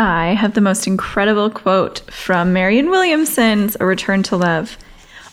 I have the most incredible quote from Marianne Williamson's A Return to Love.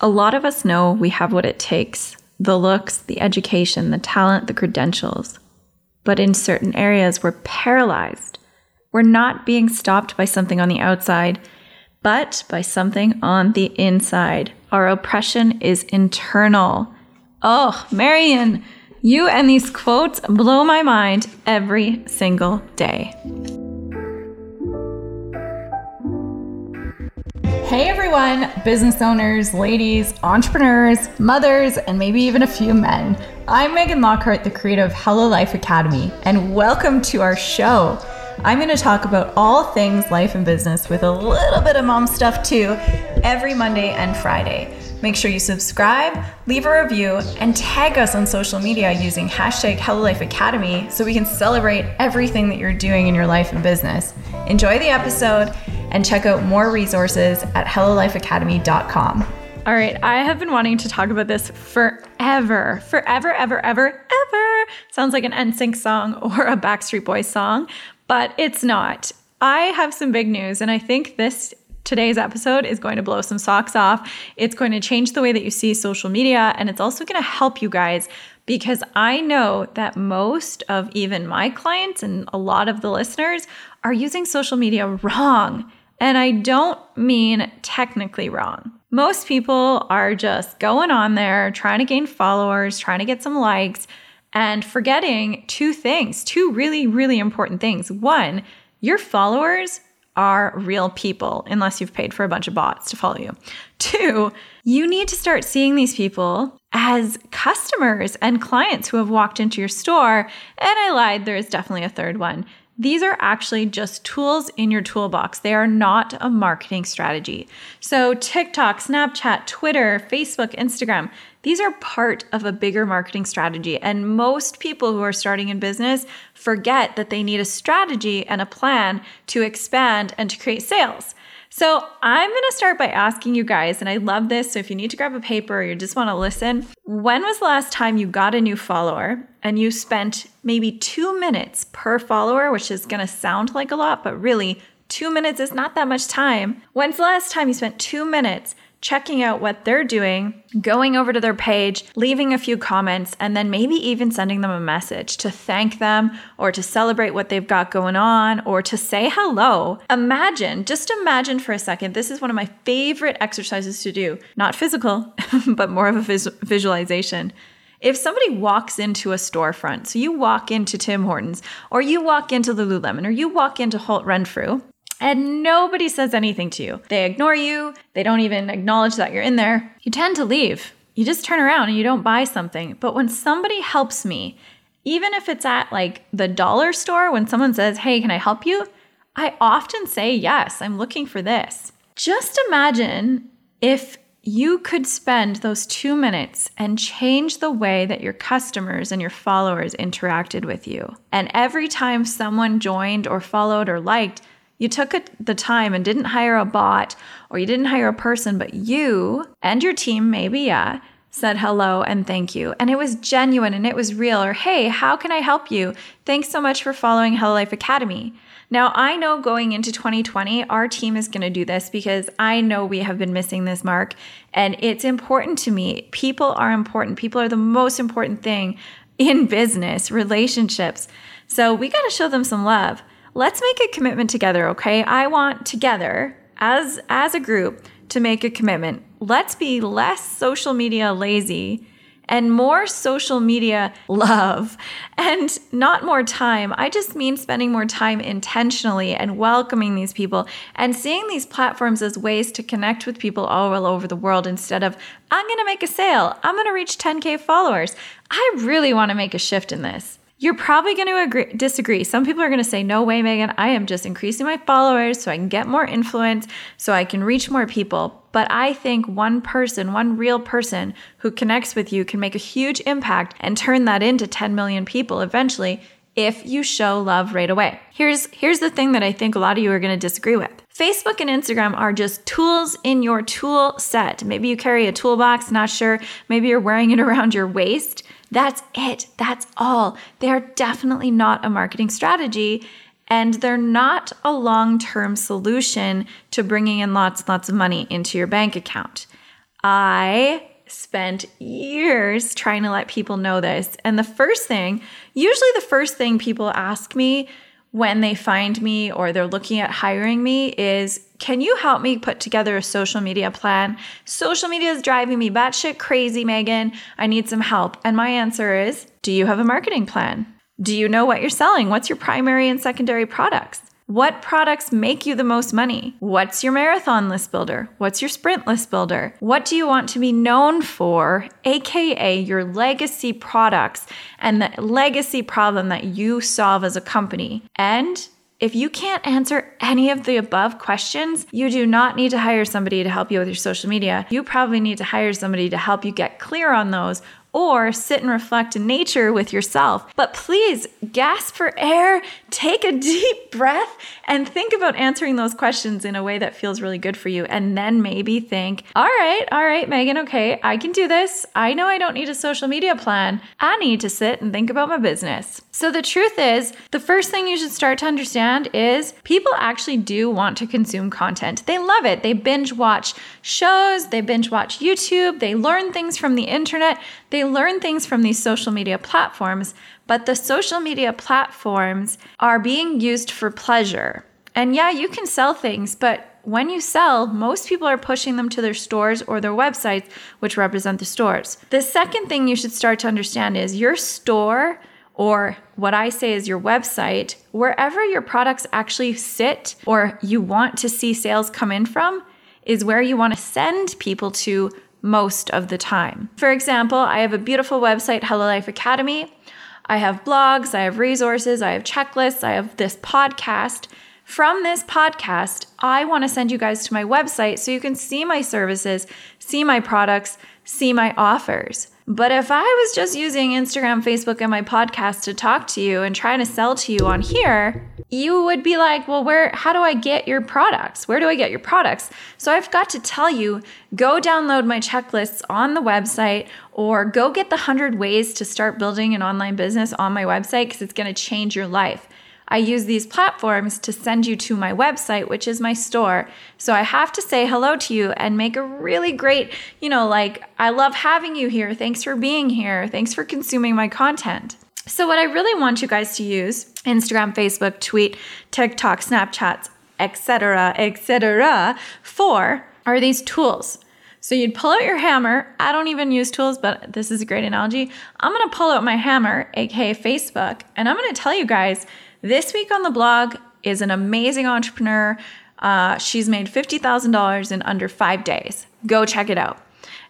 A lot of us know we have what it takes the looks, the education, the talent, the credentials. But in certain areas, we're paralyzed. We're not being stopped by something on the outside, but by something on the inside. Our oppression is internal. Oh, Marianne, you and these quotes blow my mind every single day. Hey everyone, business owners, ladies, entrepreneurs, mothers, and maybe even a few men. I'm Megan Lockhart, the creator of Hello Life Academy, and welcome to our show. I'm going to talk about all things life and business with a little bit of mom stuff too every Monday and Friday. Make sure you subscribe, leave a review, and tag us on social media using hashtag Hello Life Academy so we can celebrate everything that you're doing in your life and business. Enjoy the episode and check out more resources at HelloLifeAcademy.com. All right, I have been wanting to talk about this forever, forever, ever, ever, ever. Sounds like an NSYNC song or a Backstreet Boys song, but it's not. I have some big news, and I think this today's episode is going to blow some socks off. It's going to change the way that you see social media, and it's also going to help you guys because I know that most of even my clients and a lot of the listeners are using social media wrong. And I don't mean technically wrong. Most people are just going on there trying to gain followers, trying to get some likes, and forgetting two things, two really, really important things. One, your followers are real people, unless you've paid for a bunch of bots to follow you. Two, you need to start seeing these people as customers and clients who have walked into your store. And I lied, there is definitely a third one. These are actually just tools in your toolbox. They are not a marketing strategy. So, TikTok, Snapchat, Twitter, Facebook, Instagram, these are part of a bigger marketing strategy. And most people who are starting in business forget that they need a strategy and a plan to expand and to create sales. So I'm going to start by asking you guys, and I love this. So if you need to grab a paper or you just want to listen, when was the last time you got a new follower and you spent maybe two minutes per follower, which is going to sound like a lot, but really, two minutes is not that much time. When's the last time you spent two minutes checking out what they're doing, going over to their page, leaving a few comments, and then maybe even sending them a message to thank them or to celebrate what they've got going on or to say hello. Imagine, just imagine for a second, this is one of my favorite exercises to do, not physical, but more of a vis- visualization. If somebody walks into a storefront, so you walk into Tim Hortons, or you walk into Lululemon, or you walk into Holt Renfrew, and nobody says anything to you. They ignore you, they don't even acknowledge that you're in there. You tend to leave. You just turn around and you don't buy something. But when somebody helps me, even if it's at like the dollar store, when someone says, Hey, can I help you? I often say, Yes, I'm looking for this. Just imagine if you could spend those two minutes and change the way that your customers and your followers interacted with you. And every time someone joined or followed or liked, you took the time and didn't hire a bot or you didn't hire a person, but you and your team, maybe, yeah, said hello and thank you. And it was genuine and it was real. Or, hey, how can I help you? Thanks so much for following Hello Life Academy. Now, I know going into 2020, our team is going to do this because I know we have been missing this mark. And it's important to me. People are important, people are the most important thing in business, relationships. So we got to show them some love let's make a commitment together, okay? I want together as as a group to make a commitment. Let's be less social media lazy and more social media love and not more time. I just mean spending more time intentionally and welcoming these people and seeing these platforms as ways to connect with people all over the world instead of, I'm going to make a sale, I'm going to reach 10K followers. I really want to make a shift in this. You're probably going to agree, disagree. Some people are going to say, No way, Megan. I am just increasing my followers so I can get more influence, so I can reach more people. But I think one person, one real person who connects with you can make a huge impact and turn that into 10 million people eventually if you show love right away. Here's here's the thing that I think a lot of you are going to disagree with. Facebook and Instagram are just tools in your tool set. Maybe you carry a toolbox, not sure. Maybe you're wearing it around your waist. That's it. That's all. They are definitely not a marketing strategy. and they're not a long term solution to bringing in lots and lots of money into your bank account. I spent years trying to let people know this. And the first thing, usually the first thing people ask me when they find me or they're looking at hiring me is can you help me put together a social media plan? Social media is driving me batshit crazy, Megan. I need some help. And my answer is do you have a marketing plan? Do you know what you're selling? What's your primary and secondary products? What products make you the most money? What's your marathon list builder? What's your sprint list builder? What do you want to be known for, aka your legacy products and the legacy problem that you solve as a company? And if you can't answer any of the above questions, you do not need to hire somebody to help you with your social media. You probably need to hire somebody to help you get clear on those or sit and reflect in nature with yourself. But please gasp for air, take a deep breath, and think about answering those questions in a way that feels really good for you. And then maybe think, all right, all right, Megan, okay, I can do this. I know I don't need a social media plan. I need to sit and think about my business. So the truth is, the first thing you should start to understand is people actually do want to consume content. They love it. They binge watch shows, they binge watch YouTube, they learn things from the internet. They learn things from these social media platforms, but the social media platforms are being used for pleasure. And yeah, you can sell things, but when you sell, most people are pushing them to their stores or their websites, which represent the stores. The second thing you should start to understand is your store or what I say is your website, wherever your products actually sit or you want to see sales come in from, is where you want to send people to most of the time. For example, I have a beautiful website, Hello Life Academy. I have blogs, I have resources, I have checklists, I have this podcast. From this podcast, I want to send you guys to my website so you can see my services, see my products, see my offers. But if I was just using Instagram, Facebook, and my podcast to talk to you and trying to sell to you on here, you would be like, well, where, how do I get your products? Where do I get your products? So I've got to tell you, go download my checklists on the website or go get the 100 ways to start building an online business on my website because it's going to change your life. I use these platforms to send you to my website, which is my store. So I have to say hello to you and make a really great, you know, like, I love having you here. Thanks for being here. Thanks for consuming my content. So, what I really want you guys to use Instagram, Facebook, Tweet, TikTok, Snapchats, etc., etc., for are these tools. So you'd pull out your hammer. I don't even use tools, but this is a great analogy. I'm gonna pull out my hammer, aka Facebook, and I'm gonna tell you guys this week on the blog is an amazing entrepreneur. Uh, she's made $50,000 in under five days. Go check it out.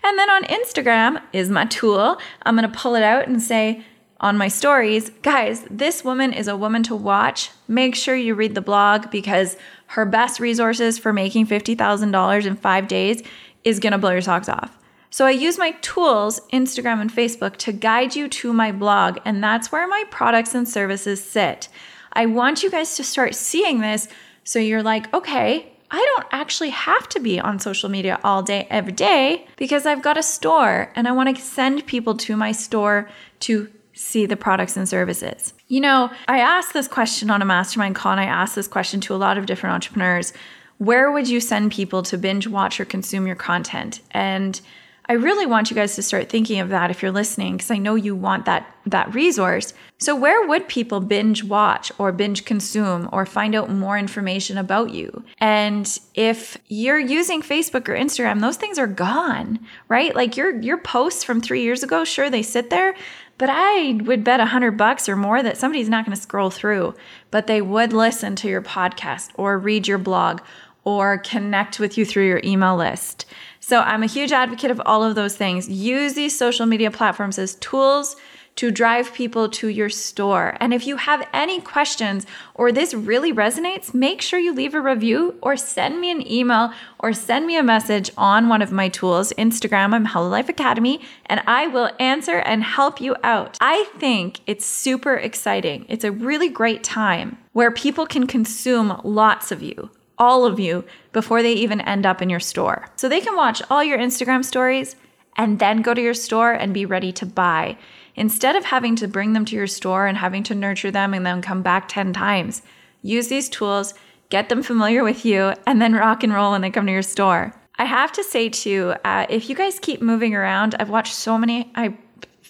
And then on Instagram is my tool. I'm going to pull it out and say on my stories, guys, this woman is a woman to watch. Make sure you read the blog because her best resources for making $50,000 in five days is going to blow your socks off. So I use my tools, Instagram and Facebook, to guide you to my blog, and that's where my products and services sit. I want you guys to start seeing this so you're like, okay, I don't actually have to be on social media all day, every day, because I've got a store and I want to send people to my store to see the products and services. You know, I asked this question on a mastermind call and I asked this question to a lot of different entrepreneurs. Where would you send people to binge watch or consume your content? And I really want you guys to start thinking of that if you're listening because I know you want that that resource. So where would people binge watch or binge consume or find out more information about you? And if you're using Facebook or Instagram, those things are gone, right? Like your your posts from 3 years ago, sure they sit there, but I would bet a hundred bucks or more that somebody's not going to scroll through, but they would listen to your podcast or read your blog or connect with you through your email list. So I'm a huge advocate of all of those things. Use these social media platforms as tools to drive people to your store. And if you have any questions or this really resonates, make sure you leave a review or send me an email or send me a message on one of my tools. Instagram, I'm Hello Life Academy, and I will answer and help you out. I think it's super exciting. It's a really great time where people can consume lots of you all of you before they even end up in your store. So they can watch all your Instagram stories and then go to your store and be ready to buy. Instead of having to bring them to your store and having to nurture them and then come back 10 times, use these tools, get them familiar with you, and then rock and roll when they come to your store. I have to say too, uh, if you guys keep moving around, I've watched so many. I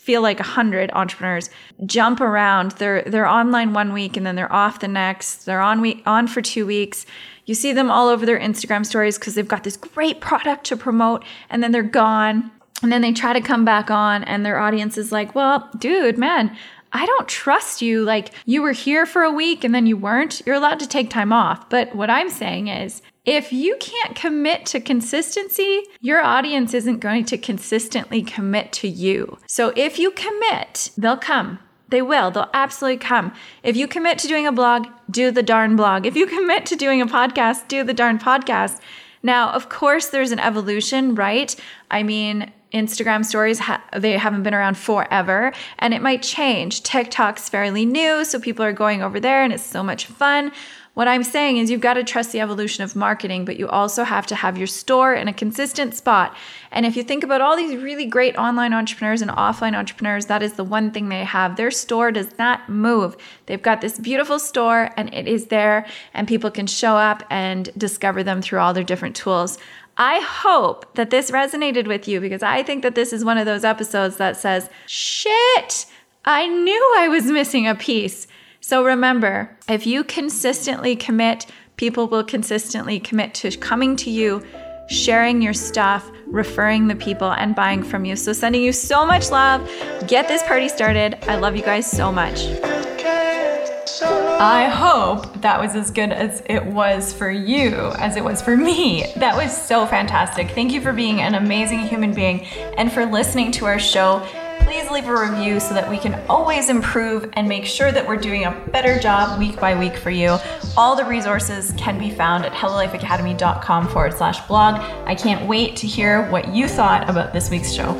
feel like a hundred entrepreneurs jump around. They're they're online one week and then they're off the next. They're on week on for two weeks. You see them all over their Instagram stories because they've got this great product to promote, and then they're gone. And then they try to come back on, and their audience is like, "Well, dude, man." I don't trust you. Like, you were here for a week and then you weren't. You're allowed to take time off. But what I'm saying is, if you can't commit to consistency, your audience isn't going to consistently commit to you. So if you commit, they'll come. They will. They'll absolutely come. If you commit to doing a blog, do the darn blog. If you commit to doing a podcast, do the darn podcast. Now, of course, there's an evolution, right? I mean, Instagram stories, ha- they haven't been around forever and it might change. TikTok's fairly new, so people are going over there and it's so much fun. What I'm saying is you've got to trust the evolution of marketing, but you also have to have your store in a consistent spot. And if you think about all these really great online entrepreneurs and offline entrepreneurs, that is the one thing they have. Their store does not move. They've got this beautiful store and it is there, and people can show up and discover them through all their different tools. I hope that this resonated with you because I think that this is one of those episodes that says, shit, I knew I was missing a piece. So remember, if you consistently commit, people will consistently commit to coming to you, sharing your stuff, referring the people, and buying from you. So sending you so much love. Get this party started. I love you guys so much. I hope that was as good as it was for you as it was for me. That was so fantastic. Thank you for being an amazing human being and for listening to our show please leave a review so that we can always improve and make sure that we're doing a better job week by week for you. All the resources can be found at hellolifeacademy.com forward slash blog. I can't wait to hear what you thought about this week's show.